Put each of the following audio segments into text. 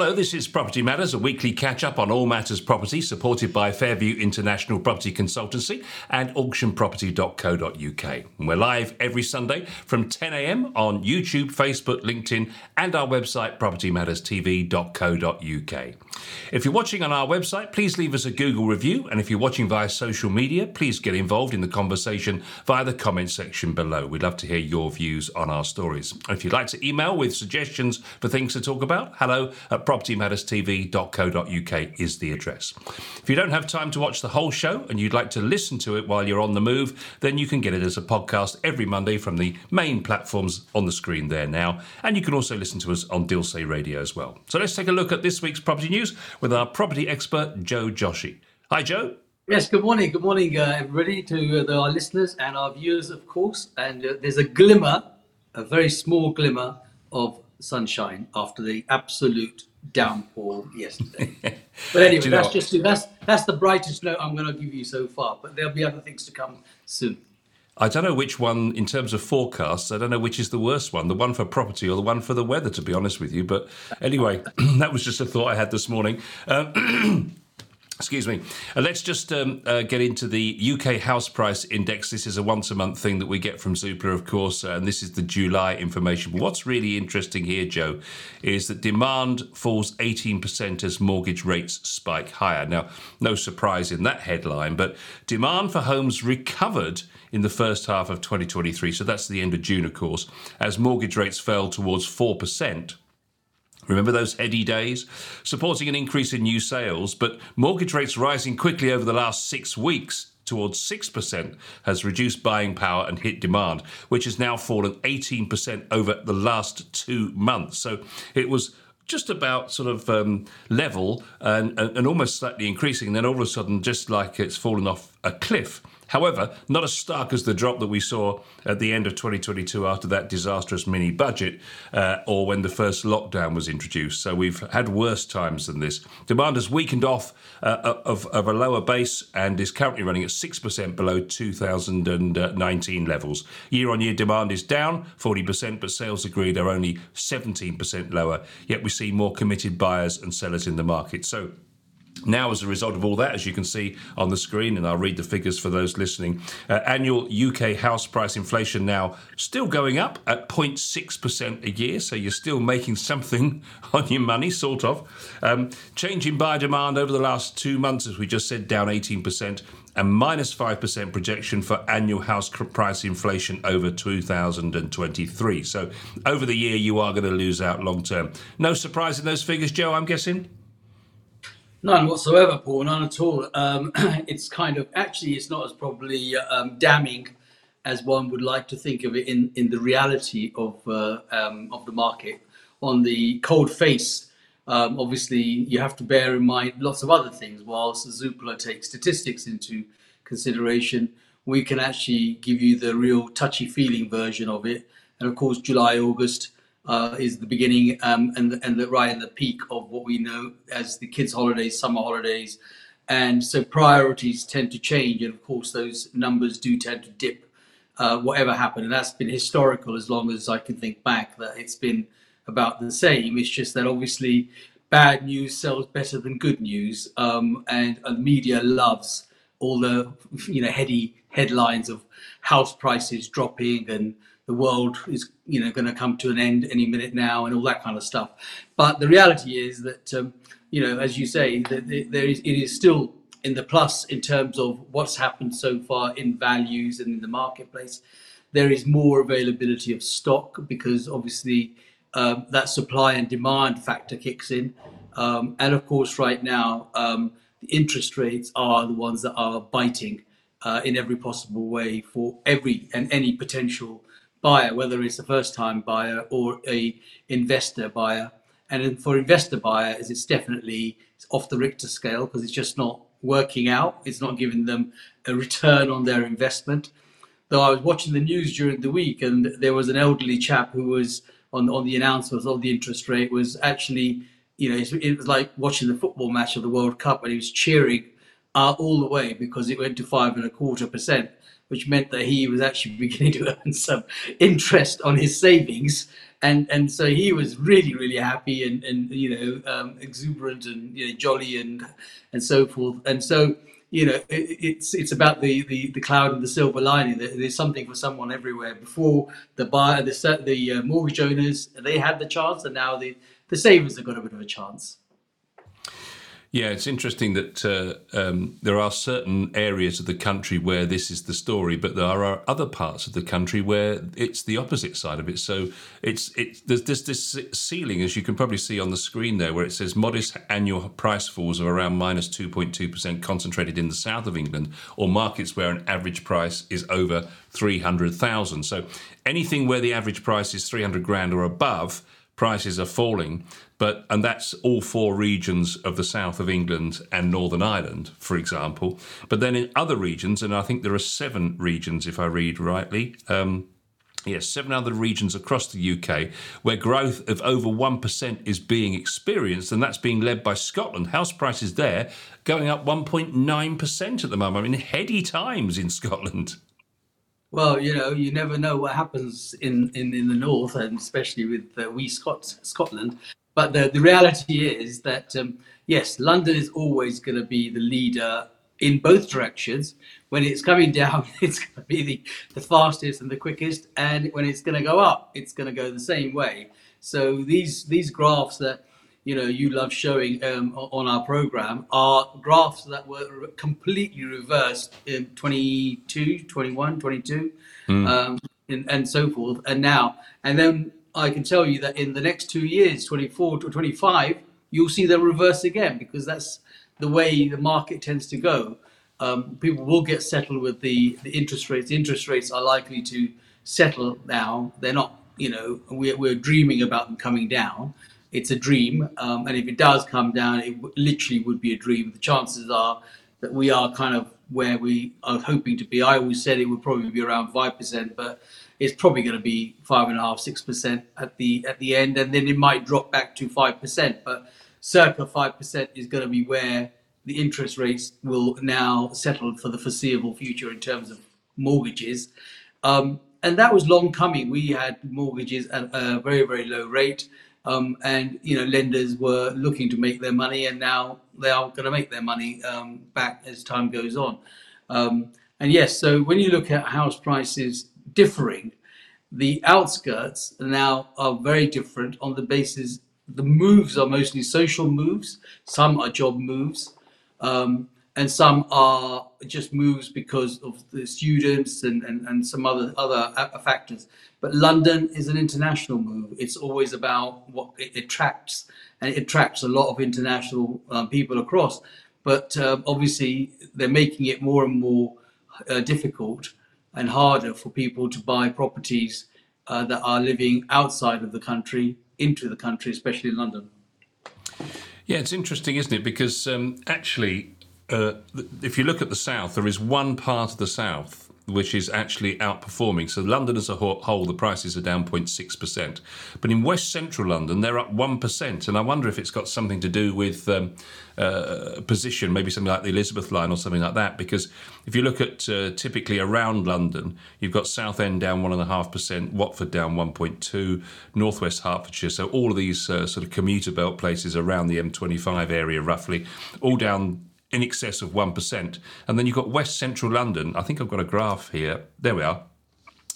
Hello, this is Property Matters, a weekly catch up on all matters property, supported by Fairview International Property Consultancy and auctionproperty.co.uk. We're live every Sunday from 10am on YouTube, Facebook, LinkedIn, and our website, propertymatterstv.co.uk. If you're watching on our website, please leave us a Google review. And if you're watching via social media, please get involved in the conversation via the comment section below. We'd love to hear your views on our stories. And if you'd like to email with suggestions for things to talk about, hello at propertymatterstv.co.uk is the address. If you don't have time to watch the whole show and you'd like to listen to it while you're on the move, then you can get it as a podcast every Monday from the main platforms on the screen there now. And you can also listen to us on Dilsey Radio as well. So let's take a look at this week's property news with our property expert, Joe Joshi. Hi, Joe. Yes, good morning. Good morning, uh, everybody, to uh, our listeners and our viewers, of course. And uh, there's a glimmer, a very small glimmer of sunshine after the absolute downpour yesterday. but anyway, that's what? just that's that's the brightest note I'm going to give you so far. But there'll be other things to come soon. I don't know which one, in terms of forecasts, I don't know which is the worst one, the one for property or the one for the weather, to be honest with you. But anyway, that was just a thought I had this morning. Um, Excuse me. Uh, let's just um, uh, get into the UK house price index. This is a once a month thing that we get from Zoopla, of course, uh, and this is the July information. But what's really interesting here, Joe, is that demand falls 18% as mortgage rates spike higher. Now, no surprise in that headline, but demand for homes recovered in the first half of 2023. So that's the end of June, of course, as mortgage rates fell towards 4%. Remember those heady days? Supporting an increase in new sales, but mortgage rates rising quickly over the last six weeks towards 6% has reduced buying power and hit demand, which has now fallen 18% over the last two months. So it was just about sort of um, level and, and, and almost slightly increasing. And then all of a sudden, just like it's fallen off a cliff, However, not as stark as the drop that we saw at the end of 2022 after that disastrous mini budget uh, or when the first lockdown was introduced. So we've had worse times than this. Demand has weakened off uh, of, of a lower base and is currently running at 6% below 2019 levels. Year on year demand is down 40%, but sales agreed are only 17% lower. Yet we see more committed buyers and sellers in the market. So now, as a result of all that, as you can see on the screen, and I'll read the figures for those listening, uh, annual UK house price inflation now still going up at 0.6% a year, so you're still making something on your money, sort of. Um, change in buyer demand over the last two months, as we just said, down 18%, and minus 5% projection for annual house price inflation over 2023. So, over the year, you are going to lose out long term. No surprise in those figures, Joe, I'm guessing? None whatsoever, Paul. None at all. Um, it's kind of actually, it's not as probably um, damning as one would like to think of it in, in the reality of uh, um, of the market. On the cold face, um, obviously, you have to bear in mind lots of other things. Whilst Zoopla takes statistics into consideration, we can actually give you the real touchy feeling version of it. And of course, July, August uh, is the beginning um, and the, and the right in the peak of what we know as the kids' holidays, summer holidays, and so priorities tend to change, and of course those numbers do tend to dip. Uh, whatever happened, and that's been historical as long as I can think back. That it's been about the same. It's just that obviously bad news sells better than good news, um, and, and the media loves all the you know heady headlines of house prices dropping and the world is you know going to come to an end any minute now and all that kind of stuff. But the reality is that um, you know as you say that there is it is still in the plus in terms of what's happened so far in values and in the marketplace. There is more availability of stock because obviously um, that supply and demand factor kicks in. Um, and of course right now um, the interest rates are the ones that are biting uh, in every possible way for every and any potential buyer, whether it's a first time buyer or a investor buyer. And for investor buyers, it's definitely off the Richter scale because it's just not working out. It's not giving them a return on their investment. Though I was watching the news during the week, and there was an elderly chap who was on on the announcements of the interest rate was actually, you know, it was like watching the football match of the World Cup, and he was cheering uh, all the way because it went to five and a quarter percent, which meant that he was actually beginning to earn some interest on his savings. And, and so he was really really happy and, and you know um, exuberant and you know, jolly and and so forth and so you know, it, it's it's about the, the the cloud and the silver lining. There's something for someone everywhere. Before the buyer, the the uh, mortgage owners, they had the chance, and now the the savers have got a bit of a chance. Yeah, it's interesting that uh, um, there are certain areas of the country where this is the story, but there are other parts of the country where it's the opposite side of it. So it's it's there's this this ceiling, as you can probably see on the screen there, where it says modest annual price falls of around minus two point two percent concentrated in the south of England, or markets where an average price is over three hundred thousand. So anything where the average price is three hundred grand or above prices are falling. But and that's all four regions of the south of England and Northern Ireland, for example. But then in other regions, and I think there are seven regions, if I read rightly. Um, Yes, seven other regions across the UK where growth of over 1% is being experienced, and that's being led by Scotland. House prices there going up 1.9% at the moment. I mean, heady times in Scotland. Well, you know, you never know what happens in, in, in the north, and especially with uh, we Scots, Scotland. But the, the reality is that, um, yes, London is always going to be the leader in both directions. When it's coming down, it's going to be the, the fastest and the quickest. And when it's going to go up, it's going to go the same way. So these these graphs that you know you love showing um, on our program are graphs that were completely reversed in 22 21 22 mm. um, and, and so forth and now and then i can tell you that in the next two years 24 to 25 you'll see them reverse again because that's the way the market tends to go. Um, people will get settled with the, the interest rates. The interest rates are likely to settle now. They're not you know we're, we're dreaming about them coming down it's a dream, um, and if it does come down, it w- literally would be a dream. The chances are that we are kind of where we are hoping to be. I always said it would probably be around five percent, but it's probably going to be five and a half, six percent at the at the end, and then it might drop back to five percent. But circa five percent is going to be where the interest rates will now settle for the foreseeable future in terms of mortgages. Um, and that was long coming. We had mortgages at a very, very low rate. Um, and you know lenders were looking to make their money, and now they are going to make their money um, back as time goes on. Um, and yes, so when you look at house prices differing, the outskirts now are very different on the basis the moves are mostly social moves, some are job moves, um, and some are just moves because of the students and, and, and some other other factors. But London is an international move. It's always about what it attracts, and it attracts a lot of international um, people across. But uh, obviously, they're making it more and more uh, difficult and harder for people to buy properties uh, that are living outside of the country into the country, especially in London. Yeah, it's interesting, isn't it? Because um, actually, uh, if you look at the south, there is one part of the south which is actually outperforming. So London as a whole, the prices are down 0.6%. But in West Central London, they're up 1%. And I wonder if it's got something to do with um, uh, position, maybe something like the Elizabeth line or something like that. Because if you look at uh, typically around London, you've got Southend down 1.5%, Watford down 1.2, Northwest Hertfordshire. So all of these uh, sort of commuter belt places around the M25 area, roughly, all down in excess of 1%. And then you've got West Central London. I think I've got a graph here. There we are.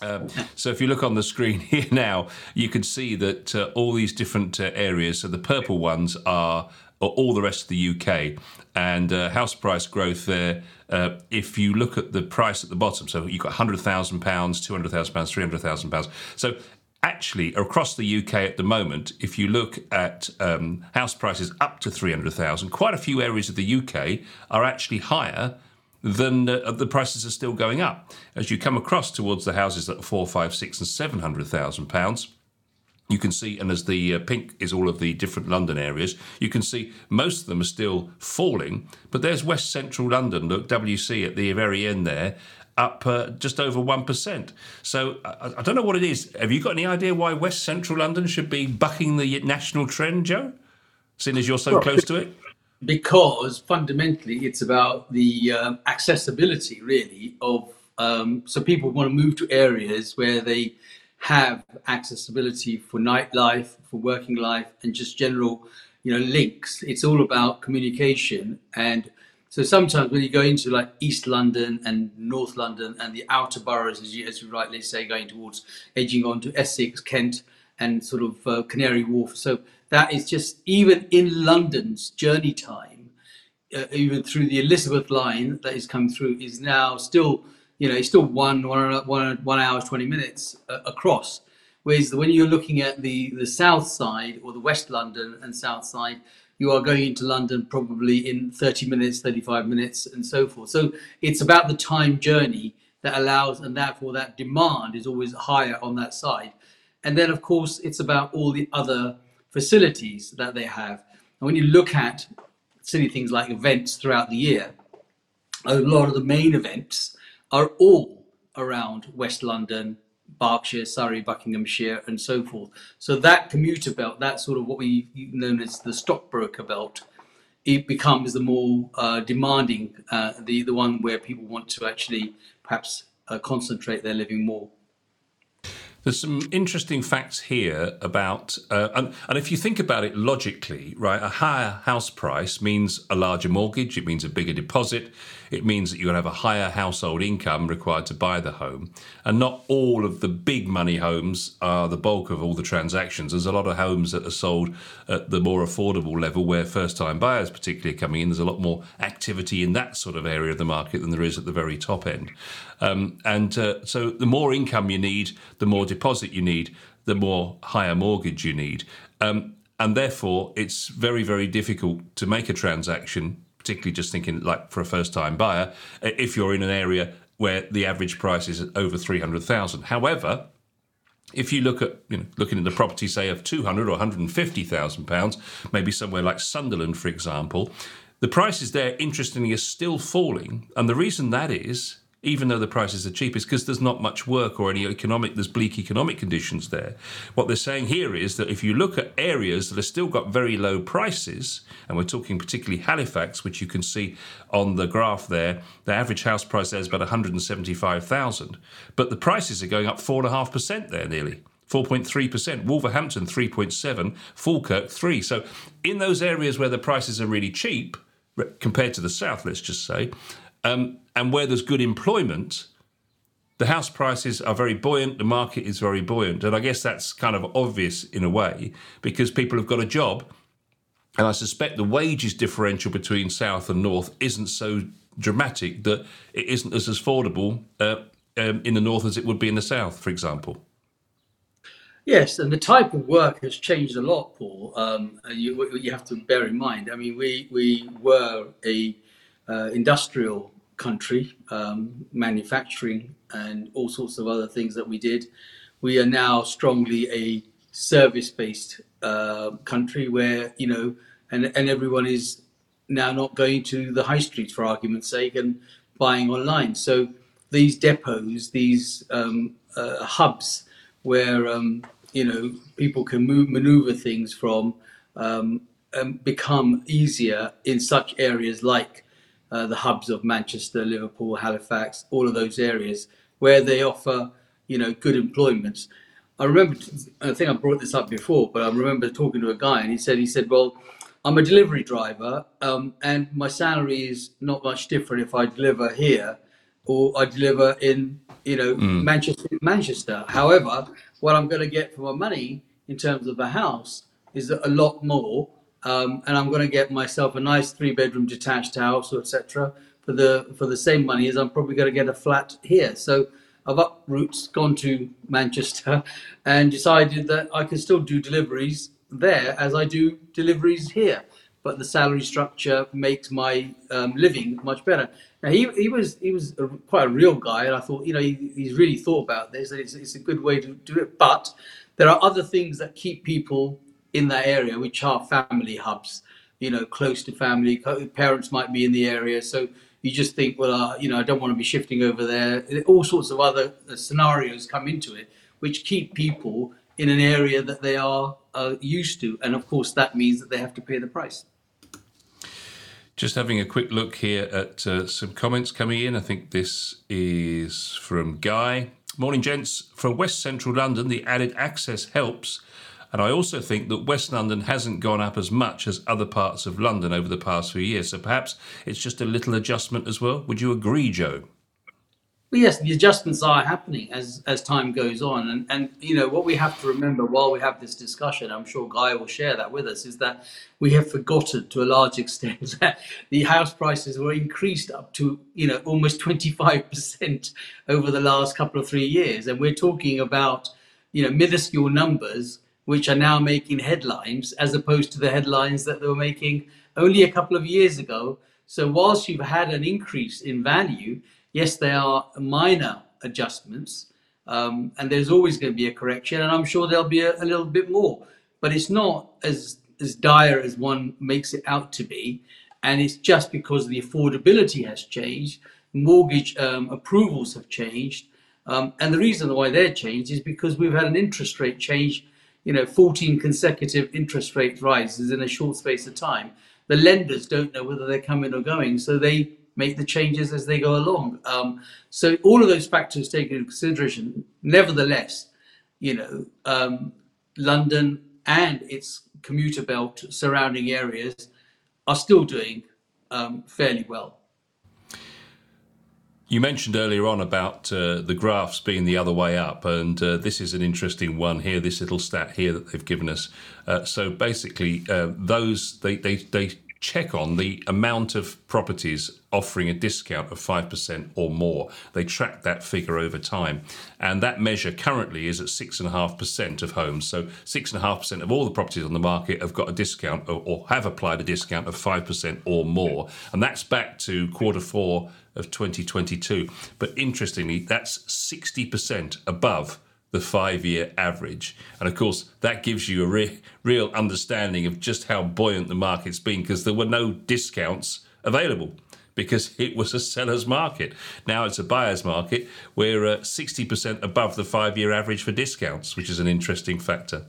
Um, so if you look on the screen here now, you can see that uh, all these different uh, areas. So the purple ones are, are, all the rest of the UK, and uh, house price growth there. Uh, if you look at the price at the bottom, so you've got hundred thousand pounds, two hundred thousand pounds, three hundred thousand pounds. So actually across the UK at the moment, if you look at um, house prices up to 300,000, quite a few areas of the UK are actually higher than uh, the prices are still going up. As you come across towards the houses that are four, five, six, and seven hundred thousand pounds, you can see, and as the uh, pink is all of the different London areas, you can see most of them are still falling. But there's West Central London, look, WC at the very end there, up uh, just over 1%. So I, I, don't know what it is. Have you got any idea why West Central London should be bucking the national trend, Joe? Seeing as you're so well, close to it? because fundamentally it's about the um, accessibility, really, of um, so people want to move to areas where they have accessibility for nightlife, for working life, and just general, you know, links. It's all about communication and so sometimes when you go into like East London and North London and the outer boroughs, as you, as you rightly say, going towards edging on to Essex, Kent, and sort of uh, Canary Wharf. So that is just even in London's journey time, uh, even through the Elizabeth line that is come through, is now still, you know, it's still one one one one hour twenty minutes uh, across. Whereas when you're looking at the the south side or the West London and south side, you are going into London probably in 30 minutes, 35 minutes, and so forth. So it's about the time journey that allows, and therefore that demand is always higher on that side. And then, of course, it's about all the other facilities that they have. And when you look at silly things like events throughout the year, a lot of the main events are all around West London, Berkshire, Surrey, Buckinghamshire, and so forth. So that commuter belt, that sort of what we known as the stockbroker belt, it becomes the more uh, demanding, uh, the the one where people want to actually perhaps uh, concentrate their living more. There's some interesting facts here about, uh, and, and if you think about it logically, right, a higher house price means a larger mortgage, it means a bigger deposit, it means that you're going to have a higher household income required to buy the home. And not all of the big money homes are the bulk of all the transactions. There's a lot of homes that are sold at the more affordable level where first time buyers, particularly, are coming in. There's a lot more activity in that sort of area of the market than there is at the very top end. Um, and uh, so the more income you need, the more deposit you need, the more higher mortgage you need. Um, and therefore, it's very, very difficult to make a transaction particularly just thinking like for a first time buyer, if you're in an area where the average price is over 300,000. However, if you look at you know looking at the property say of 200 or 150,000 pounds, maybe somewhere like Sunderland for example, the prices there interestingly are still falling and the reason that is even though the prices are cheap, is because there's not much work or any economic, there's bleak economic conditions there. What they're saying here is that if you look at areas that have still got very low prices, and we're talking particularly Halifax, which you can see on the graph there, the average house price there is about 175,000, but the prices are going up 4.5% there nearly. 4.3%, Wolverhampton 3.7, Falkirk 3. So in those areas where the prices are really cheap compared to the south, let's just say, um, and where there's good employment, the house prices are very buoyant, the market is very buoyant. And I guess that's kind of obvious in a way because people have got a job. And I suspect the wages differential between South and North isn't so dramatic that it isn't as affordable uh, um, in the North as it would be in the South, for example. Yes, and the type of work has changed a lot, Paul. Um, you, you have to bear in mind. I mean, we we were a uh, industrial country, um, manufacturing, and all sorts of other things that we did. We are now strongly a service-based uh, country where you know, and and everyone is now not going to the high streets for argument's sake and buying online. So these depots, these um, uh, hubs, where um, you know people can move, maneuver things from, um, become easier in such areas like uh, the hubs of Manchester, Liverpool, Halifax, all of those areas where they offer, you know, good employment. I remember, I think I brought this up before, but I remember talking to a guy and he said, he said, well, I'm a delivery driver um, and my salary is not much different if I deliver here or I deliver in, you know, mm. Manchester, Manchester. However, what I'm going to get for my money in terms of the house is a lot more um, and I'm going to get myself a nice three bedroom detached house, or etc. For the for the same money as I'm probably going to get a flat here. So I've up roots, gone to Manchester, and decided that I can still do deliveries there as I do deliveries here. But the salary structure makes my um, living much better. Now he, he was he was a, quite a real guy, and I thought you know he, he's really thought about this, and it's, it's a good way to do it. But there are other things that keep people in that area, which are family hubs, you know, close to family. Parents might be in the area, so you just think, well, uh, you know, I don't want to be shifting over there. All sorts of other uh, scenarios come into it, which keep people in an area that they are uh, used to, and of course, that means that they have to pay the price. Just having a quick look here at uh, some comments coming in. I think this is from Guy. Morning, gents. For West Central London, the added access helps. And I also think that West London hasn't gone up as much as other parts of London over the past few years. So perhaps it's just a little adjustment as well. Would you agree, Joe? Well, yes, the adjustments are happening as as time goes on, and and you know what we have to remember while we have this discussion, I'm sure Guy will share that with us, is that we have forgotten to a large extent that the house prices were increased up to you know almost 25 percent over the last couple of three years, and we're talking about you know minuscule numbers which are now making headlines as opposed to the headlines that they were making only a couple of years ago. So whilst you've had an increase in value Yes, there are minor adjustments, um, and there's always going to be a correction, and I'm sure there'll be a, a little bit more, but it's not as as dire as one makes it out to be, and it's just because the affordability has changed, mortgage um, approvals have changed, um, and the reason why they're changed is because we've had an interest rate change, you know, 14 consecutive interest rate rises in a short space of time. The lenders don't know whether they're coming or going, so they make the changes as they go along. Um, so all of those factors taken into consideration. Nevertheless, you know, um, London and its commuter belt surrounding areas are still doing um, fairly well. You mentioned earlier on about uh, the graphs being the other way up, and uh, this is an interesting one here. This little stat here that they've given us. Uh, so basically, uh, those they, they they check on the amount of properties offering a discount of 5% or more. They track that figure over time. And that measure currently is at 6.5% of homes. So 6.5% of all the properties on the market have got a discount or, or have applied a discount of 5% or more. And that's back to quarter four of 2022. But interestingly, that's 60% above the five year average. And of course, that gives you a re- real understanding of just how buoyant the market's been because there were no discounts available because it was a seller's market. Now it's a buyer's market. We're uh, 60% above the five year average for discounts, which is an interesting factor.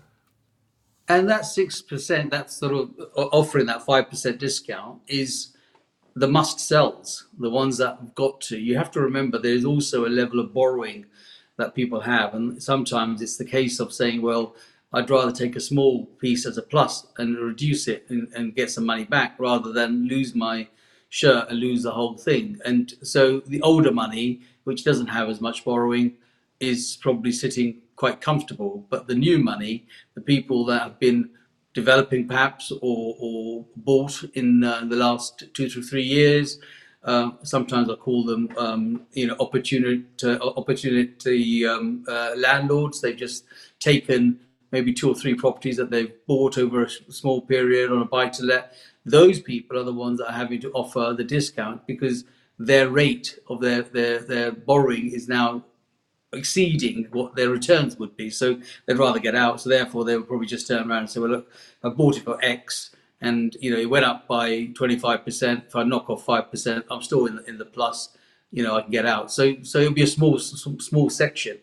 And that 6%, that's sort of offering that 5% discount, is the must sells, the ones that have got to. You have to remember there's also a level of borrowing that people have. And sometimes it's the case of saying, well, I'd rather take a small piece as a plus and reduce it and, and get some money back rather than lose my shirt and lose the whole thing. And so the older money, which doesn't have as much borrowing, is probably sitting quite comfortable. But the new money, the people that have been developing perhaps or, or bought in uh, the last two to three years, um, sometimes I call them, um, you know, opportunity opportunity um, uh, landlords. They've just taken maybe two or three properties that they've bought over a small period on a buy to let. Those people are the ones that are having to offer the discount because their rate of their their, their borrowing is now exceeding what their returns would be. So they'd rather get out. So therefore, they would probably just turn around and say, "Well, look, I bought it for X." and you know it went up by 25%. If I knock off 5%, I'm still in the, in the plus. You know, I can get out. So so it'll be a small small section,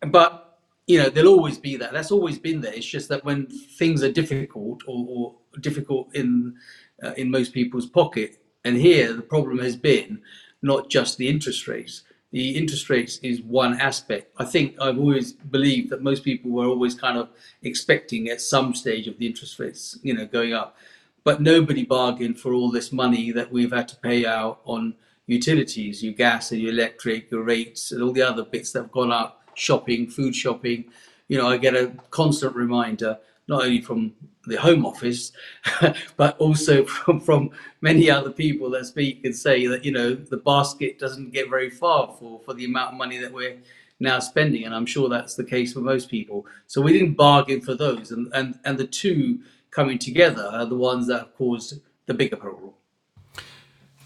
but you know there'll always be that. That's always been there. It's just that when things are difficult or, or difficult in uh, in most people's pocket, and here the problem has been not just the interest rates the interest rates is one aspect. I think I've always believed that most people were always kind of expecting at some stage of the interest rates, you know, going up. But nobody bargained for all this money that we've had to pay out on utilities, your gas and your electric, your rates, and all the other bits that have gone up, shopping, food shopping. You know, I get a constant reminder not only from the Home Office, but also from, from many other people that speak and say that, you know, the basket doesn't get very far for, for the amount of money that we're now spending. And I'm sure that's the case for most people. So we didn't bargain for those. And, and, and the two coming together are the ones that have caused the bigger problem.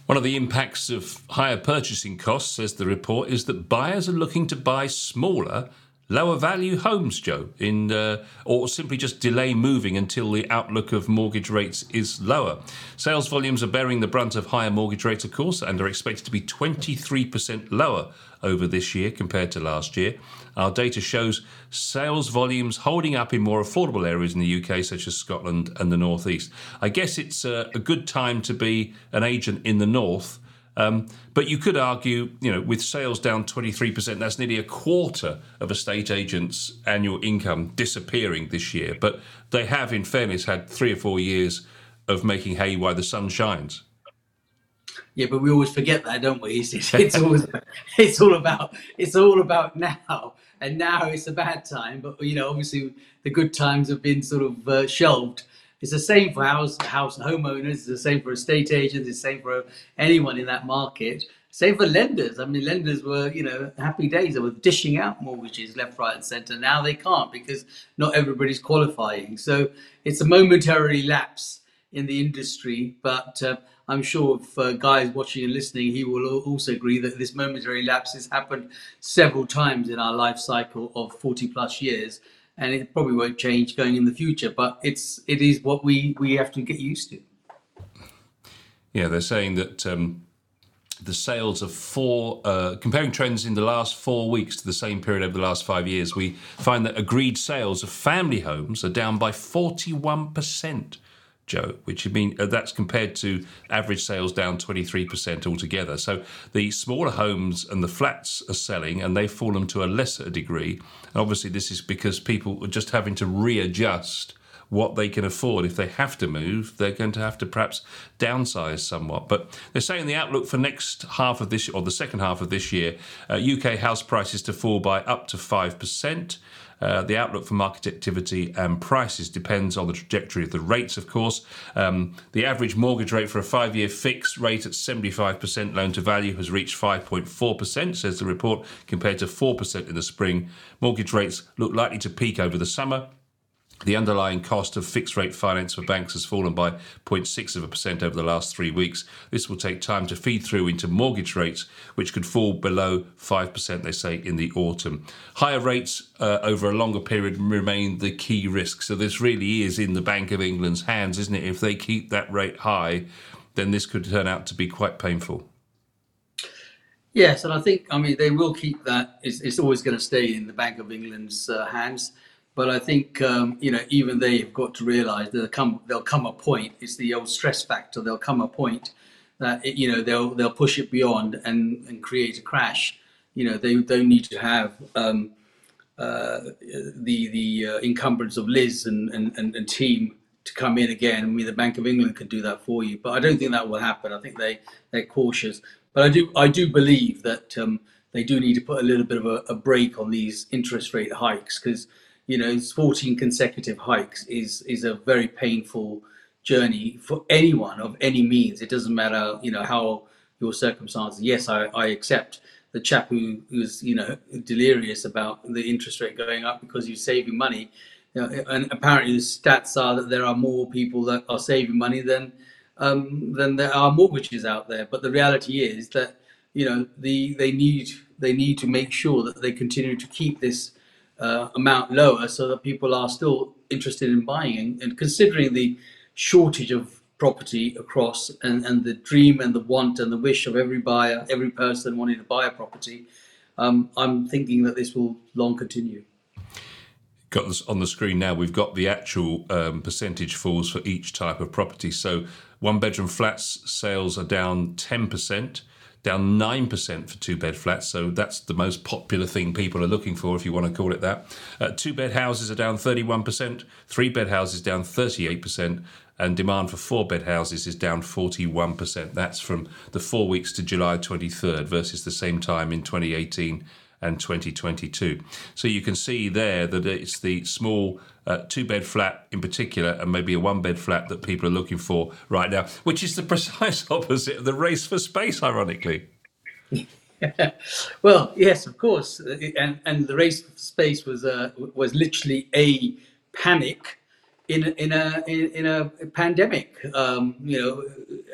One of the impacts of higher purchasing costs, says the report, is that buyers are looking to buy smaller lower value homes, Joe, in uh, or simply just delay moving until the outlook of mortgage rates is lower. Sales volumes are bearing the brunt of higher mortgage rates, of course, and are expected to be 23% lower over this year compared to last year. Our data shows sales volumes holding up in more affordable areas in the UK, such as Scotland and the North East. I guess it's a, a good time to be an agent in the North. Um, but you could argue, you know, with sales down 23%, that's nearly a quarter of a state agent's annual income disappearing this year. But they have, in fairness, had three or four years of making hay while the sun shines. Yeah, but we always forget that, don't we? It's, it's, it's always it's all about it's all about now, and now it's a bad time. But you know, obviously, the good times have been sort of uh, shelved. It's the same for house house homeowners. It's the same for estate agents. It's the same for anyone in that market. Same for lenders. I mean, lenders were, you know, happy days. They were dishing out mortgages left, right, and centre. Now they can't because not everybody's qualifying. So it's a momentary lapse in the industry, but uh, I'm sure if uh, guys watching and listening, he will also agree that this momentary lapse has happened several times in our life cycle of 40 plus years, and it probably won't change going in the future. But it's it is what we we have to get used to. Yeah, they're saying that. Um, the sales of four, uh, comparing trends in the last four weeks to the same period over the last five years, we find that agreed sales of family homes are down by 41%. Joe, which mean uh, that's compared to average sales down 23% altogether. So the smaller homes and the flats are selling and they've fallen to a lesser degree. And obviously, this is because people are just having to readjust what they can afford. If they have to move, they're going to have to perhaps downsize somewhat. But they're saying the outlook for next half of this or the second half of this year, uh, UK house prices to fall by up to 5%. Uh, the outlook for market activity and prices depends on the trajectory of the rates, of course. Um, the average mortgage rate for a five year fixed rate at 75% loan to value has reached 5.4%, says the report, compared to 4% in the spring. Mortgage rates look likely to peak over the summer the underlying cost of fixed rate finance for banks has fallen by 0.6 of a percent over the last three weeks. This will take time to feed through into mortgage rates, which could fall below 5%, they say, in the autumn. Higher rates uh, over a longer period remain the key risk. So this really is in the Bank of England's hands, isn't it? If they keep that rate high, then this could turn out to be quite painful. Yes, and I think, I mean, they will keep that. It's, it's always going to stay in the Bank of England's uh, hands. But I think um, you know even they've got to realise there'll come there'll come a point. It's the old stress factor. There'll come a point that it, you know they'll they'll push it beyond and and create a crash. You know they don't need to have um, uh, the the uh, encumbrance of Liz and, and, and, and team to come in again. I mean the Bank of England can do that for you, but I don't think that will happen. I think they they're cautious. But I do I do believe that um, they do need to put a little bit of a, a brake on these interest rate hikes because you know, 14 consecutive hikes is is a very painful journey for anyone of any means. It doesn't matter, you know, how your circumstances. Yes, I, I accept the chap who you know delirious about the interest rate going up because he's saving money. You know, and apparently the stats are that there are more people that are saving money than um, than there are mortgages out there. But the reality is that you know the they need they need to make sure that they continue to keep this uh, amount lower so that people are still interested in buying. And, considering the shortage of property across and, and the dream and the want and the wish of every buyer, every person wanting to buy a property, um, I'm thinking that this will long continue. Got this on the screen now. We've got the actual um, percentage falls for each type of property. So, one bedroom flats sales are down 10% down 9% for two bed flats. So that's the most popular thing people are looking for, if you want to call it that. Uh, two bed houses are down 31%, three bed houses down 38%, and demand for four bed houses is down 41%. That's from the four weeks to July 23rd versus the same time in 2018 and 2022. So you can see there that it's the small uh, two bed flat in particular, and maybe a one bed flat that people are looking for right now, which is the precise opposite of the race for space, ironically. well, yes, of course, and and the race for space was uh, was literally a panic in a, in a in a pandemic. Um, you know,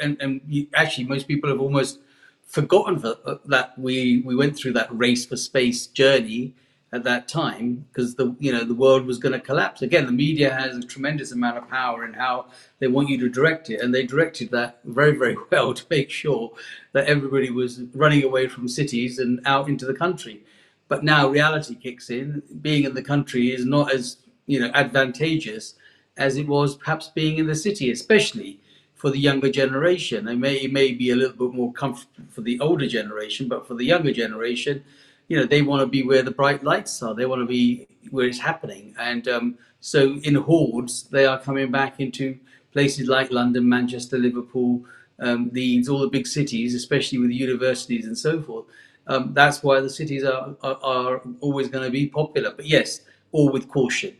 and and actually, most people have almost forgotten that, uh, that we we went through that race for space journey at that time because the you know the world was going to collapse. Again the media has a tremendous amount of power in how they want you to direct it and they directed that very very well to make sure that everybody was running away from cities and out into the country. But now reality kicks in. Being in the country is not as you know advantageous as it was perhaps being in the city especially for the younger generation. It may it may be a little bit more comfortable for the older generation but for the younger generation you know they want to be where the bright lights are. They want to be where it's happening. And um, so in hordes they are coming back into places like london manchester liverpool um, all the big cities especially with universities and so forth. Um, that's why the cities are, are, are always going to be popular. But yes all with caution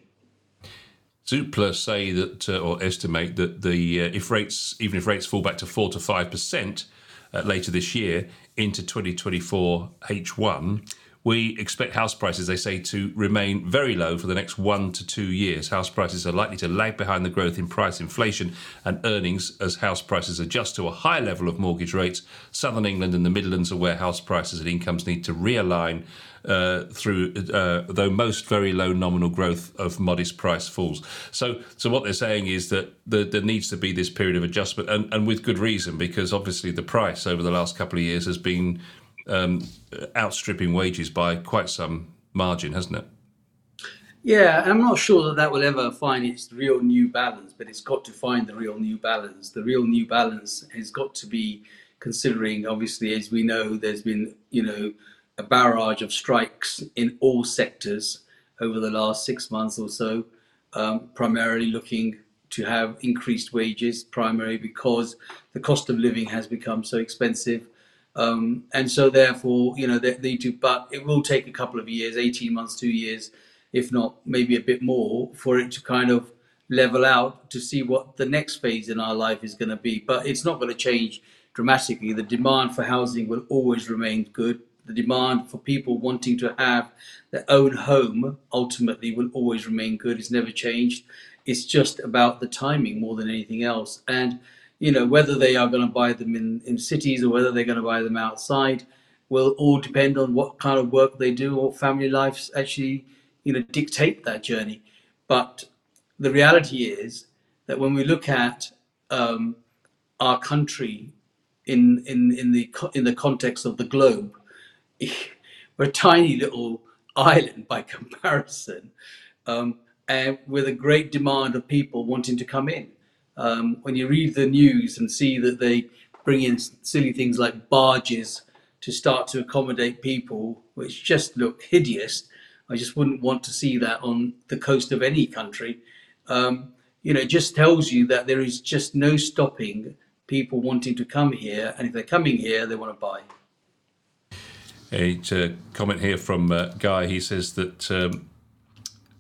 Zoopla say that, uh, or estimate that the uh, if rates, even if rates fall back to four to five percent uh, later this year, into 2024 H1, we expect house prices, they say, to remain very low for the next one to two years. House prices are likely to lag behind the growth in price inflation and earnings as house prices adjust to a high level of mortgage rates. Southern England and the Midlands are where house prices and incomes need to realign uh, through, uh, though most very low nominal growth of modest price falls. So, so what they're saying is that the, there needs to be this period of adjustment, and, and with good reason, because obviously the price over the last couple of years has been um, outstripping wages by quite some margin, hasn't it? Yeah, I'm not sure that that will ever find its real new balance, but it's got to find the real new balance. The real new balance has got to be considering, obviously, as we know, there's been, you know, a barrage of strikes in all sectors over the last six months or so, um, primarily looking to have increased wages, primarily because the cost of living has become so expensive. Um, and so, therefore, you know, they, they do, but it will take a couple of years 18 months, two years, if not maybe a bit more, for it to kind of level out to see what the next phase in our life is going to be. But it's not going to change dramatically. The demand for housing will always remain good. The demand for people wanting to have their own home ultimately will always remain good. It's never changed. It's just about the timing more than anything else. And you know whether they are going to buy them in, in cities or whether they're going to buy them outside will all depend on what kind of work they do or family lives actually you know dictate that journey but the reality is that when we look at um, our country in, in, in, the, in the context of the globe, we're a tiny little island by comparison, um, and with a great demand of people wanting to come in um, when you read the news and see that they bring in silly things like barges to start to accommodate people, which just look hideous. I just wouldn't want to see that on the coast of any country. Um, you know, it just tells you that there is just no stopping people wanting to come here, and if they're coming here, they want to buy. A comment here from uh, Guy. He says that um,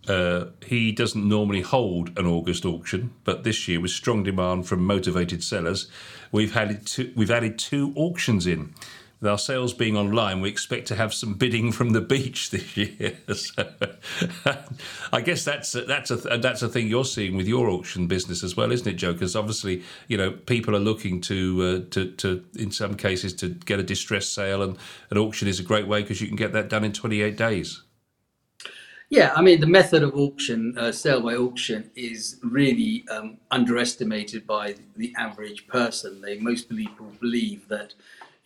uh, he doesn't normally hold an August auction, but this year, with strong demand from motivated sellers, we've had two, we've added two auctions in. With our sales being online, we expect to have some bidding from the beach this year. so, I guess that's a, that's a that's a thing you're seeing with your auction business as well, isn't it, Joe? Because obviously, you know, people are looking to uh, to to in some cases to get a distressed sale, and an auction is a great way because you can get that done in 28 days. Yeah, I mean, the method of auction, uh, sale by auction, is really um, underestimated by the average person. They most people believe that,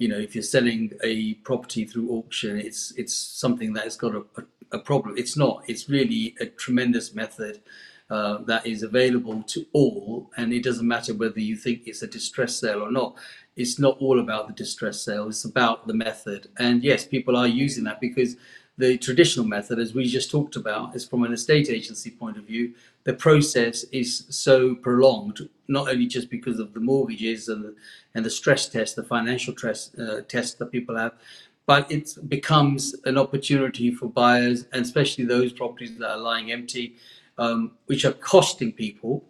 you know, if you're selling a property through auction, it's it's something that has got a, a, a problem. It's not. It's really a tremendous method uh, that is available to all, and it doesn't matter whether you think it's a distress sale or not. It's not all about the distress sale. It's about the method, and yes, people are using that because the traditional method, as we just talked about, is from an estate agency point of view, the process is so prolonged, not only just because of the mortgages and the, and the stress test, the financial stress uh, test that people have, but it becomes an opportunity for buyers, and especially those properties that are lying empty, um, which are costing people.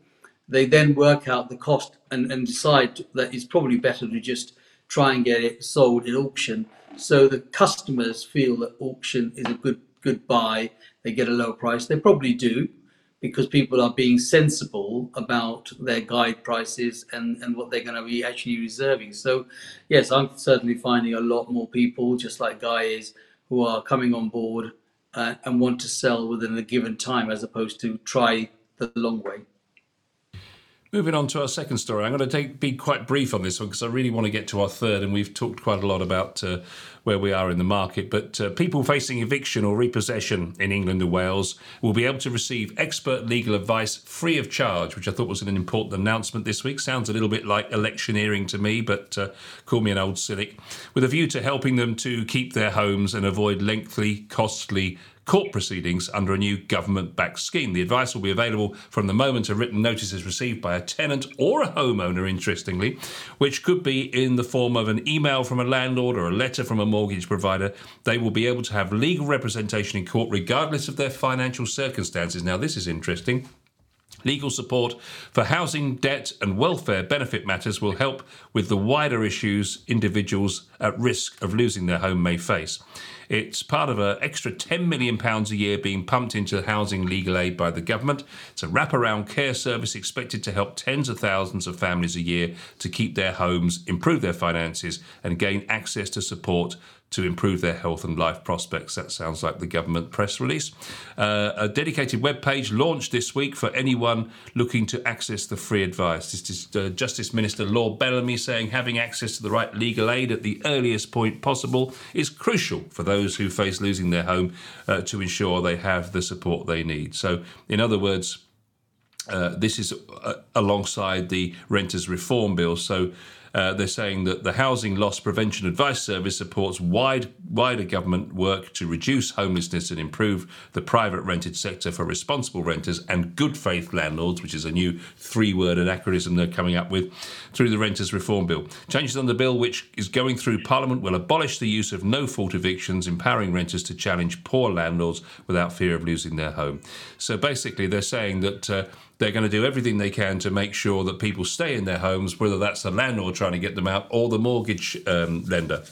They then work out the cost and, and decide that it's probably better to just try and get it sold at auction so the customers feel that auction is a good good buy. They get a lower price. They probably do because people are being sensible about their guide prices and, and what they're going to be actually reserving. So, yes, I'm certainly finding a lot more people, just like Guy is, who are coming on board uh, and want to sell within a given time as opposed to try the long way. Moving on to our second story, I'm going to take, be quite brief on this one because I really want to get to our third, and we've talked quite a lot about uh, where we are in the market. But uh, people facing eviction or repossession in England and Wales will be able to receive expert legal advice free of charge, which I thought was an important announcement this week. Sounds a little bit like electioneering to me, but uh, call me an old cynic. With a view to helping them to keep their homes and avoid lengthy, costly court proceedings under a new government backed scheme. The advice will be available from the moment a written notice is received by a tenant or a homeowner, interestingly, which could be in the form of an email from a landlord or a letter from a mortgage provider. They will be able to have legal representation in court regardless of their financial circumstances. Now, this is interesting. Legal support for housing, debt, and welfare benefit matters will help with the wider issues individuals at risk of losing their home may face. It's part of an extra £10 million a year being pumped into housing legal aid by the government. It's a wraparound care service expected to help tens of thousands of families a year to keep their homes, improve their finances, and gain access to support to improve their health and life prospects. That sounds like the government press release. Uh, a dedicated web page launched this week for anyone looking to access the free advice. This is uh, Justice Minister Lord Bellamy saying having access to the right legal aid at the earliest point possible is crucial for those who face losing their home uh, to ensure they have the support they need. So, in other words, uh, this is uh, alongside the Renters Reform Bill. So uh, they're saying that the Housing Loss Prevention Advice Service supports wide, wider government work to reduce homelessness and improve the private rented sector for responsible renters and good faith landlords, which is a new three word anachronism they're coming up with, through the Renters Reform Bill. Changes on the bill, which is going through Parliament, will abolish the use of no fault evictions, empowering renters to challenge poor landlords without fear of losing their home. So basically, they're saying that. Uh, they're going to do everything they can to make sure that people stay in their homes, whether that's the landlord trying to get them out or the mortgage um, lender.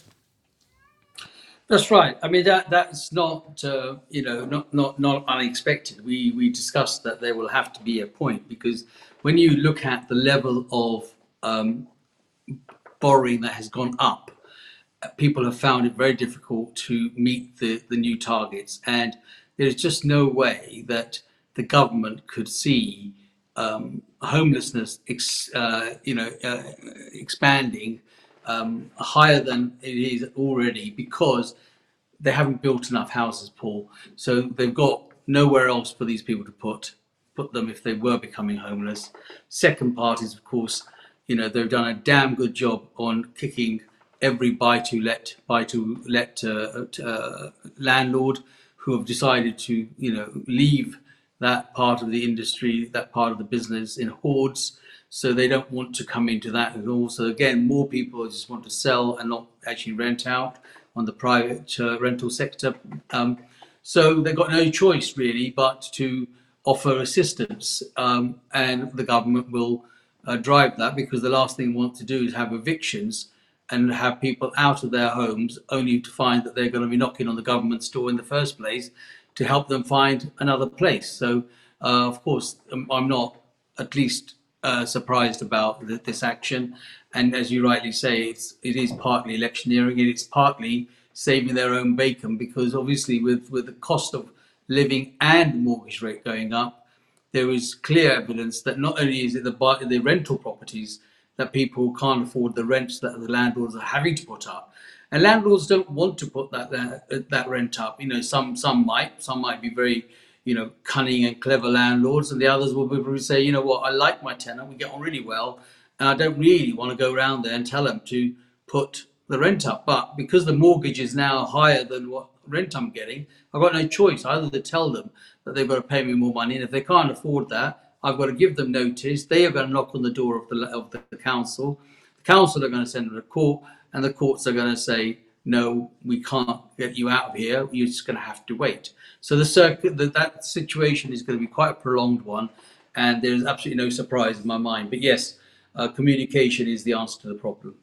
That's right. I mean that that's not uh, you know not not not unexpected. We we discussed that there will have to be a point because when you look at the level of um, borrowing that has gone up, people have found it very difficult to meet the the new targets, and there's just no way that the government could see um, homelessness, ex, uh, you know, uh, expanding um, higher than it is already because they haven't built enough houses, Paul. So they've got nowhere else for these people to put put them if they were becoming homeless. Second part is, of course, you know, they've done a damn good job on kicking every buy to let buy to let uh, uh, landlord who have decided to, you know, leave that part of the industry, that part of the business in hordes. So they don't want to come into that at all. So again, more people just want to sell and not actually rent out on the private uh, rental sector. Um, so they've got no choice really but to offer assistance, um, and the government will uh, drive that because the last thing we want to do is have evictions and have people out of their homes only to find that they're going to be knocking on the government's door in the first place to help them find another place. So, uh, of course, um, I'm not at least uh, surprised about this action. And as you rightly say, it's it is partly electioneering and it's partly saving their own bacon because obviously with with the cost of living and mortgage rate going up, there is clear evidence that not only is it the the rental properties that people can't afford the rents that the landlords are having to put up, and landlords don't want to put that that, that rent up. You know, some some might, some might be very you know cunning and clever landlords, and the others will probably say, you know what, I like my tenant, we get on really well, and I don't really want to go around there and tell them to put the rent up. But because the mortgage is now higher than what rent I'm getting, I've got no choice either to tell them that they've got to pay me more money, and if they can't afford that, I've got to give them notice. They are going to knock on the door of the of the council. The council are going to send them to court and the courts are going to say, no, we can't get you out of here. You're just going to have to wait. So the circuit, that, that situation is going to be quite a prolonged one, and there's absolutely no surprise in my mind. But yes, uh, communication is the answer to the problem.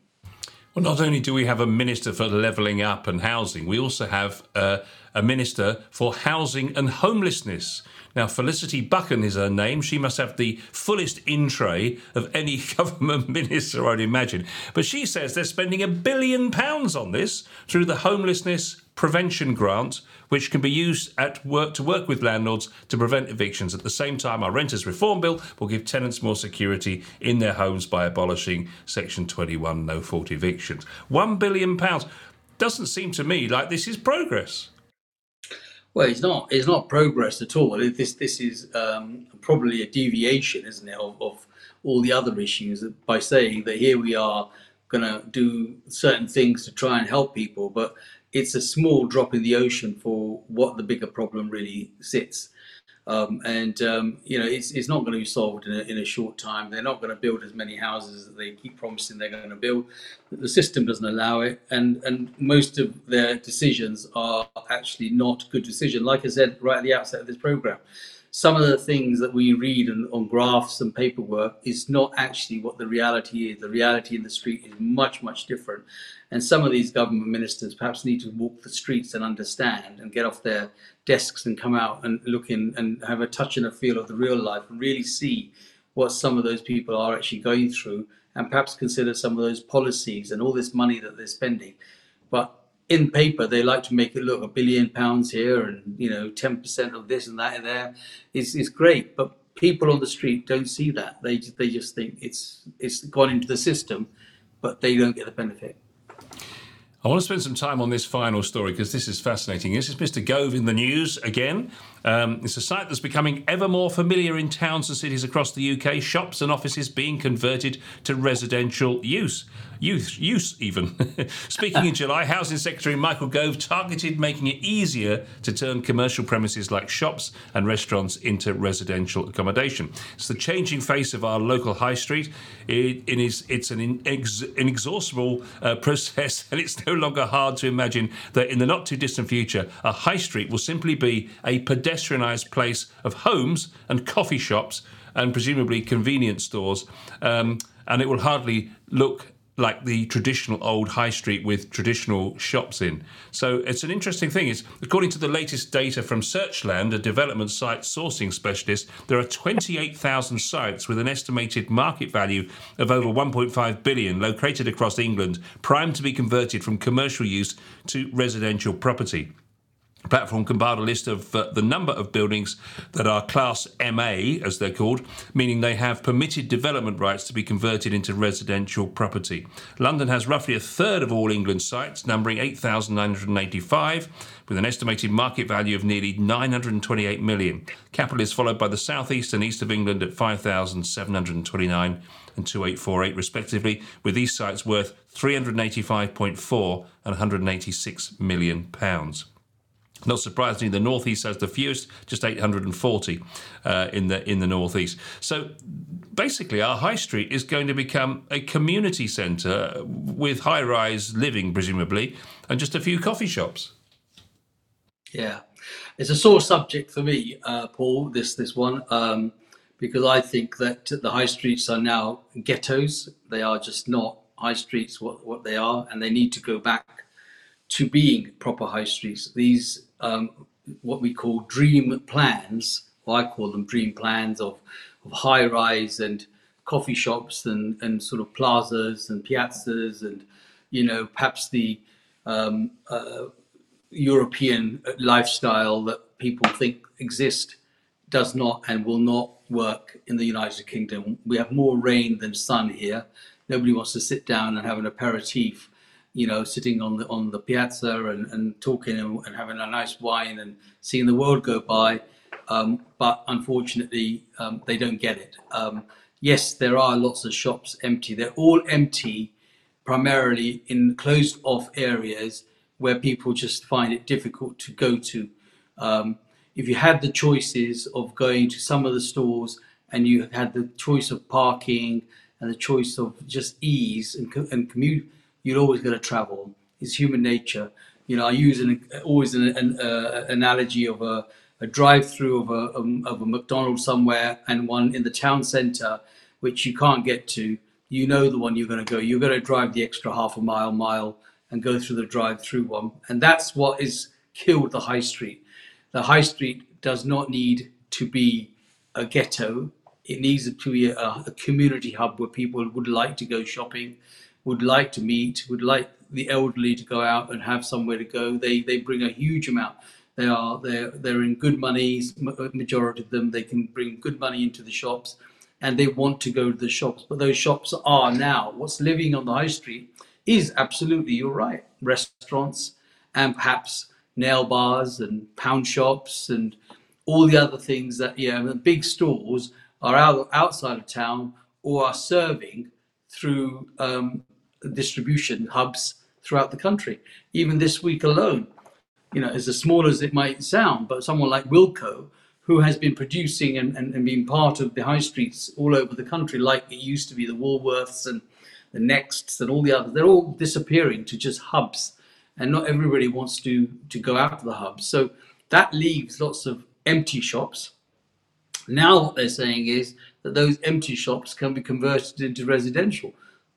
Well, not only do we have a minister for levelling up and housing, we also have uh, a minister for housing and homelessness. Now, Felicity Buchan is her name. She must have the fullest in tray of any government minister, I'd imagine. But she says they're spending a billion pounds on this through the homelessness prevention grant, which can be used at work to work with landlords to prevent evictions. At the same time, our renters reform bill will give tenants more security in their homes by abolishing Section 21 no fault evictions. One billion pounds doesn't seem to me like this is progress. Well, it's not. It's not progress at all. This this is um, probably a deviation, isn't it, of, of all the other issues by saying that here we are going to do certain things to try and help people, but it's a small drop in the ocean for what the bigger problem really sits. Um, and um, you know it's, it's not going to be solved in a, in a short time. They're not going to build as many houses as they keep promising they're going to build. The system doesn't allow it, and and most of their decisions are actually not good decisions. Like I said right at the outset of this program, some of the things that we read on, on graphs and paperwork is not actually what the reality is. The reality in the street is much much different, and some of these government ministers perhaps need to walk the streets and understand and get off their desks and come out and look in and have a touch and a feel of the real life and really see what some of those people are actually going through and perhaps consider some of those policies and all this money that they're spending. But in paper, they like to make it look a billion pounds here and you know 10% of this and that and there is is great. But people on the street don't see that. They they just think it's it's gone into the system, but they don't get the benefit. I want to spend some time on this final story because this is fascinating. This is Mr. Gove in the news again. Um, it's a site that's becoming ever more familiar in towns and cities across the UK. Shops and offices being converted to residential use Use, use even. Speaking in July, Housing Secretary Michael Gove targeted making it easier to turn commercial premises like shops and restaurants into residential accommodation. It's the changing face of our local high street. It, it is, it's an inex- inexhaustible uh, process, and it's no longer hard to imagine that in the not too distant future, a high street will simply be a pedestrianised place of homes and coffee shops and presumably convenience stores. Um, and it will hardly look like the traditional old high street with traditional shops in. So it's an interesting thing. It's according to the latest data from Searchland, a development site sourcing specialist, there are 28,000 sites with an estimated market value of over 1.5 billion located across England, primed to be converted from commercial use to residential property platform compiled a list of uh, the number of buildings that are Class MA, as they're called, meaning they have permitted development rights to be converted into residential property. London has roughly a third of all England sites, numbering 8,985, with an estimated market value of nearly 928 million. Capital is followed by the southeast and east of England at 5,729 and 2848 respectively, with these sites worth 385.4 and 186 million pounds. Not surprisingly, the northeast has the fewest, just 840 uh, in the in the northeast. So basically, our high street is going to become a community centre with high-rise living, presumably, and just a few coffee shops. Yeah, it's a sore subject for me, uh, Paul. This this one. Um, because I think that the high streets are now ghettos. They are just not high streets what, what they are, and they need to go back to being proper high streets. These um, what we call dream plans, or I call them dream plans of, of high rise and coffee shops and, and sort of plazas and piazzas and, you know, perhaps the um, uh, European lifestyle that people think exist does not and will not work in the United Kingdom. We have more rain than sun here. Nobody wants to sit down and have an aperitif you know, sitting on the on the piazza and, and talking and, and having a nice wine and seeing the world go by. Um, but unfortunately, um, they don't get it. Um, yes, there are lots of shops empty. They're all empty, primarily in closed off areas where people just find it difficult to go to. Um, if you had the choices of going to some of the stores and you had the choice of parking and the choice of just ease and, and commute you're always going to travel. It's human nature. You know, I use an, always an, an uh, analogy of a, a drive-through of a, um, of a McDonald's somewhere and one in the town centre, which you can't get to. You know the one you're going to go. You're going to drive the extra half a mile, mile, and go through the drive-through one. And that's what is killed the high street. The high street does not need to be a ghetto. It needs to be a, a community hub where people would like to go shopping, would like to meet, would like the elderly to go out and have somewhere to go. They they bring a huge amount. They are they're they're in good money. Majority of them they can bring good money into the shops, and they want to go to the shops. But those shops are now what's living on the high street is absolutely you're right. Restaurants and perhaps nail bars and pound shops and all the other things that yeah the big stores are out, outside of town or are serving through um, distribution hubs throughout the country. Even this week alone, you know, as small as it might sound, but someone like Wilko, who has been producing and, and, and being part of the high streets all over the country, like it used to be the Woolworths and the Nexts and all the others, they're all disappearing to just hubs. And not everybody wants to, to go out to the hubs. So that leaves lots of empty shops. Now, what they're saying is that those empty shops can be converted into residential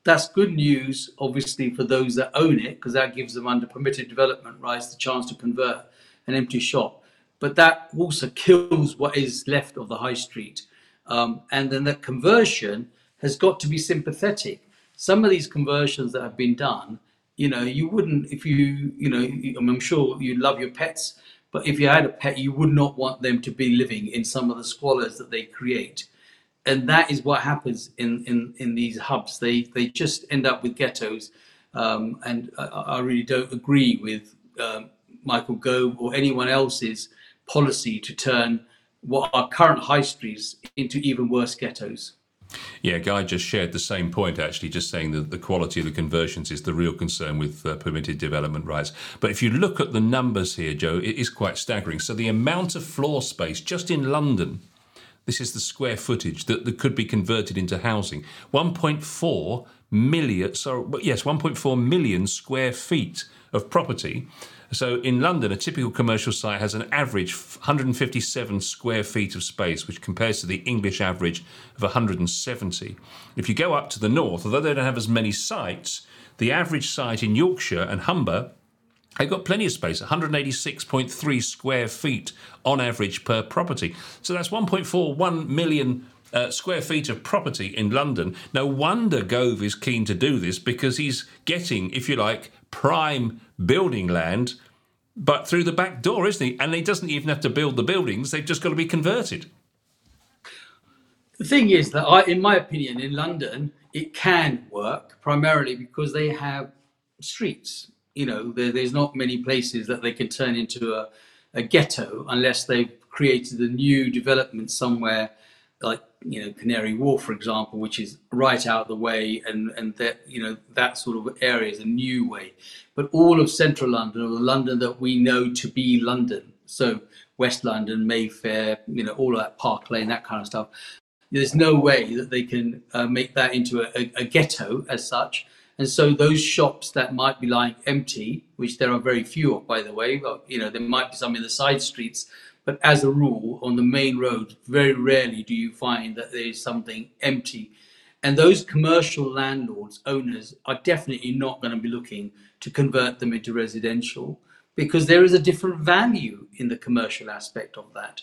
that's good news, obviously, for those that own it, because that gives them, under permitted development rights, the chance to convert an empty shop. But that also kills what is left of the high street. Um, and then that conversion has got to be sympathetic. Some of these conversions that have been done, you know, you wouldn't, if you, you know, I'm sure you love your pets, but if you had a pet, you would not want them to be living in some of the squalors that they create and that is what happens in, in, in these hubs. They they just end up with ghettos, um, and I, I, really don't agree with um, Michael Gove or anyone else's policy to turn what are current high streets into even worse ghettos. Yeah, Guy just shared the same point, actually, just saying that the quality of the conversions is the real concern with uh, permitted development rights. But if you look at the numbers here, Joe, it is quite staggering. So the amount of floor space just in London this is the square footage that, that could be converted into housing. 1.4 million, sorry, yes, 1.4 million square feet of property. So in London, a typical commercial site has an average 157 square feet of space, which compares to the English average of 170. If you go up to the north, although they don't have as many sites, the average site in Yorkshire and Humber They've got plenty of space, 186.3 square feet on average per property. So that's 1.41 million uh, square feet of property in London. No wonder Gove is keen to do this because he's getting, if you like, prime building land, but through the back door, isn't he? And he doesn't even have to build the buildings, they've just got to be converted. The thing is that, I, in my opinion, in London, it can work primarily because they have streets you know, there, there's not many places that they can turn into a, a ghetto unless they've created a new development somewhere like you know Canary Wharf, for example, which is right out of the way, and and that you know that sort of area is a new way. But all of central London, or the London that we know to be London, so West London, Mayfair, you know, all of that Park Lane, that kind of stuff. There's no way that they can uh, make that into a, a, a ghetto as such. And so those shops that might be lying empty, which there are very few of, by the way, you know, there might be some in the side streets, but as a rule, on the main road, very rarely do you find that there is something empty. And those commercial landlords, owners, are definitely not going to be looking to convert them into residential because there is a different value in the commercial aspect of that.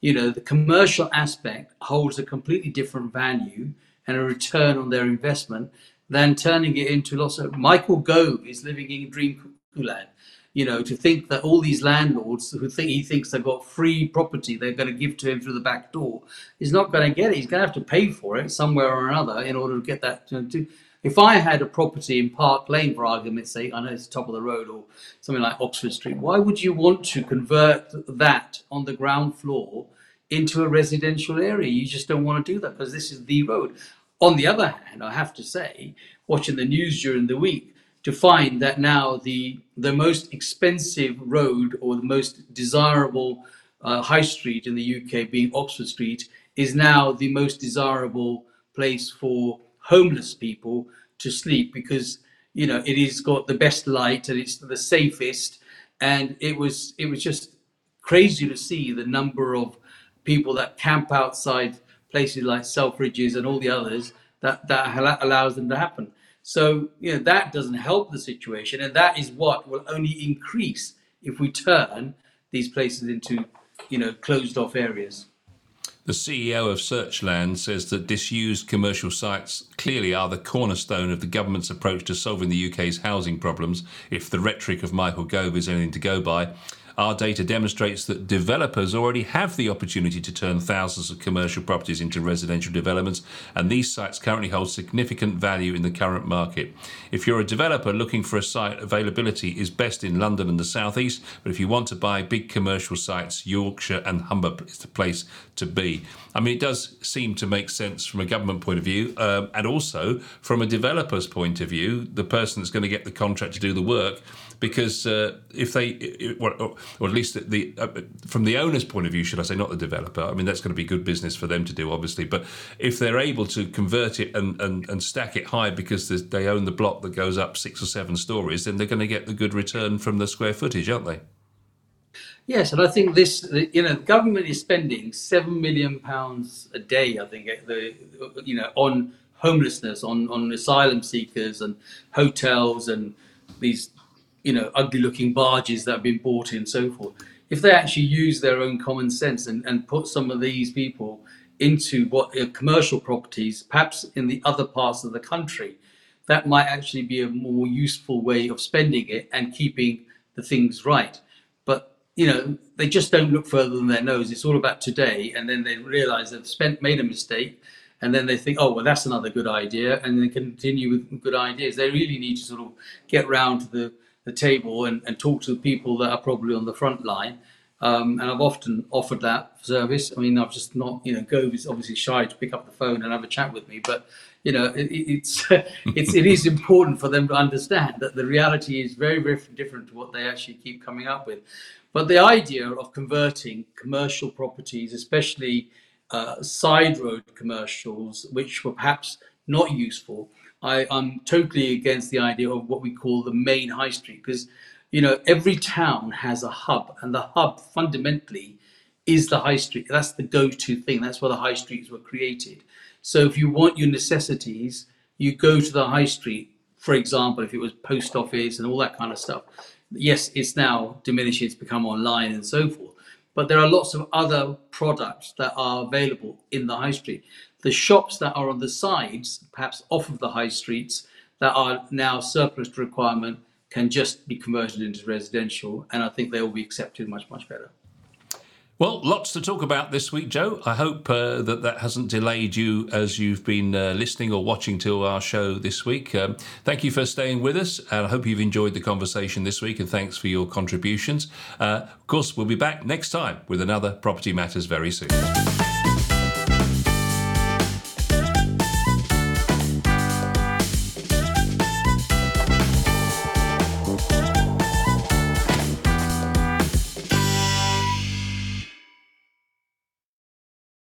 You know, the commercial aspect holds a completely different value and a return on their investment than turning it into lots of Michael Gove is living in dreamland. You know, to think that all these landlords who think he thinks they've got free property they're going to give to him through the back door, he's not going to get it. He's going to have to pay for it somewhere or another in order to get that. To, to, if I had a property in Park Lane, for argument's sake, I know it's the top of the road or something like Oxford Street, why would you want to convert that on the ground floor into a residential area? You just don't want to do that because this is the road. On the other hand, I have to say, watching the news during the week, to find that now the the most expensive road or the most desirable uh, high street in the UK, being Oxford Street, is now the most desirable place for homeless people to sleep because you know it has got the best light and it's the safest. And it was it was just crazy to see the number of people that camp outside places like Selfridges and all the others that, that allows them to happen. So, you know, that doesn't help the situation. And that is what will only increase if we turn these places into, you know, closed off areas. The CEO of Searchland says that disused commercial sites clearly are the cornerstone of the government's approach to solving the UK's housing problems, if the rhetoric of Michael Gove is anything to go by. Our data demonstrates that developers already have the opportunity to turn thousands of commercial properties into residential developments, and these sites currently hold significant value in the current market. If you're a developer looking for a site, availability is best in London and the southeast, but if you want to buy big commercial sites, Yorkshire and Humber is the place to be. I mean, it does seem to make sense from a government point of view, um, and also from a developer's point of view, the person that's going to get the contract to do the work because uh, if they, or, or, at least the, uh, from the owner's point of view, should I say, not the developer. I mean, that's going to be good business for them to do, obviously. But if they're able to convert it and, and, and stack it high because they own the block that goes up six or seven stories, then they're going to get the good return from the square footage, aren't they? Yes, and I think this, you know, the government is spending seven million pounds a day. I think the, you know, on homelessness, on on asylum seekers and hotels and these you know, ugly looking barges that have been bought in, so forth. If they actually use their own common sense and, and put some of these people into what uh, commercial properties, perhaps in the other parts of the country, that might actually be a more useful way of spending it and keeping the things right. But you know, they just don't look further than their nose. It's all about today, and then they realise they've spent made a mistake, and then they think, oh well, that's another good idea, and then continue with good ideas. They really need to sort of get round to the the table and, and talk to the people that are probably on the front line. Um, and I've often offered that service. I mean, I've just not, you know, Gove is obviously shy to pick up the phone and have a chat with me, but you know, it, it's it's it is important for them to understand that the reality is very very different to what they actually keep coming up with. But the idea of converting commercial properties, especially uh, side road commercials, which were perhaps not useful, I, am totally against the idea of what we call the main high street because, you know, every town has a hub, and the hub fundamentally is the high street. That's the go-to thing. That's why the high streets were created. So if you want your necessities, you go to the high street. For example, if it was post office and all that kind of stuff. Yes, it's now diminishing. It's become online and so forth. But there are lots of other products that are available in the high street the shops that are on the sides, perhaps off of the high streets, that are now surplus to requirement can just be converted into residential, and I think they will be accepted much, much better. Well, lots to talk about this week, Joe. I hope uh, that that hasn't delayed you as you've been uh, listening or watching to our show this week. Um, thank you for staying with us, and I hope you've enjoyed the conversation this week, and thanks for your contributions. Uh, of course, we'll be back next time with another Property Matters very soon.